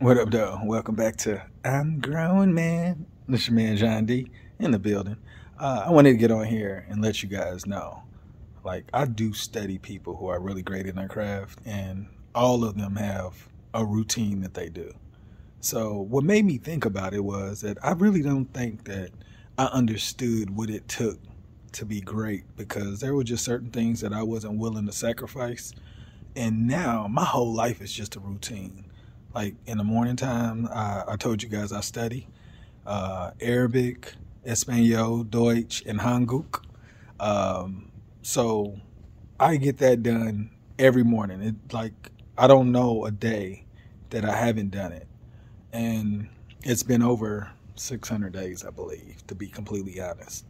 What up, though? Welcome back to I'm Growing Man. This your man John D in the building. Uh, I wanted to get on here and let you guys know, like I do study people who are really great in their craft, and all of them have a routine that they do. So what made me think about it was that I really don't think that I understood what it took to be great because there were just certain things that I wasn't willing to sacrifice. And now my whole life is just a routine like in the morning time, I, I told you guys I study uh, Arabic, Espanol, Deutsch, and Hanguk. Um, so I get that done every morning. It like I don't know a day that I haven't done it, and it's been over 600 days, I believe, to be completely honest.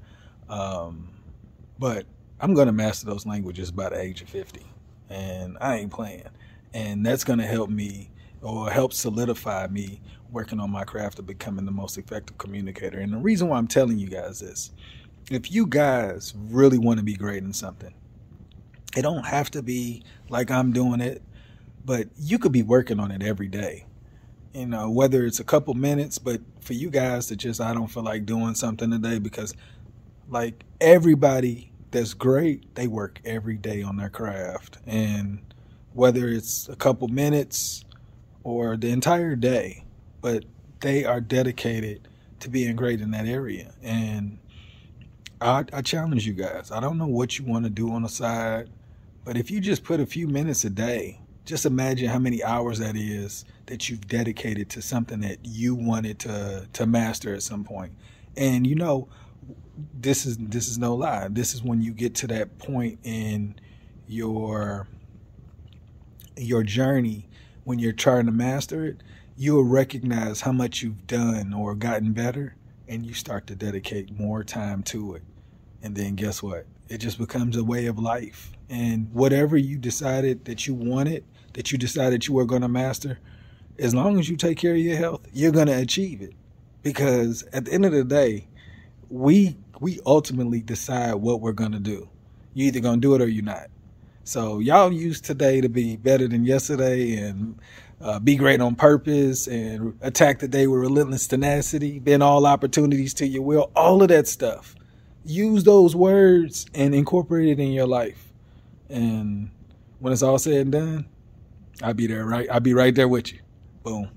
Um, but I'm gonna master those languages by the age of 50, and I ain't playing, and that's gonna help me or help solidify me working on my craft of becoming the most effective communicator. And the reason why I'm telling you guys this, if you guys really want to be great in something, it don't have to be like I'm doing it, but you could be working on it every day. You know, whether it's a couple minutes, but for you guys to just I don't feel like doing something today because like everybody that's great, they work every day on their craft. And whether it's a couple minutes, or the entire day, but they are dedicated to being great in that area. And I, I challenge you guys. I don't know what you want to do on the side, but if you just put a few minutes a day, just imagine how many hours that is that you've dedicated to something that you wanted to to master at some point. And you know, this is this is no lie. This is when you get to that point in your your journey when you're trying to master it, you will recognize how much you've done or gotten better, and you start to dedicate more time to it. And then guess what? It just becomes a way of life. And whatever you decided that you wanted, that you decided you were going to master, as long as you take care of your health, you're going to achieve it. Because at the end of the day, we we ultimately decide what we're going to do. You're either going to do it or you're not. So y'all use today to be better than yesterday and uh, be great on purpose and attack the day with relentless tenacity, bend all opportunities to your will, all of that stuff. Use those words and incorporate it in your life. And when it's all said and done, I'll be there right. I'll be right there with you. Boom.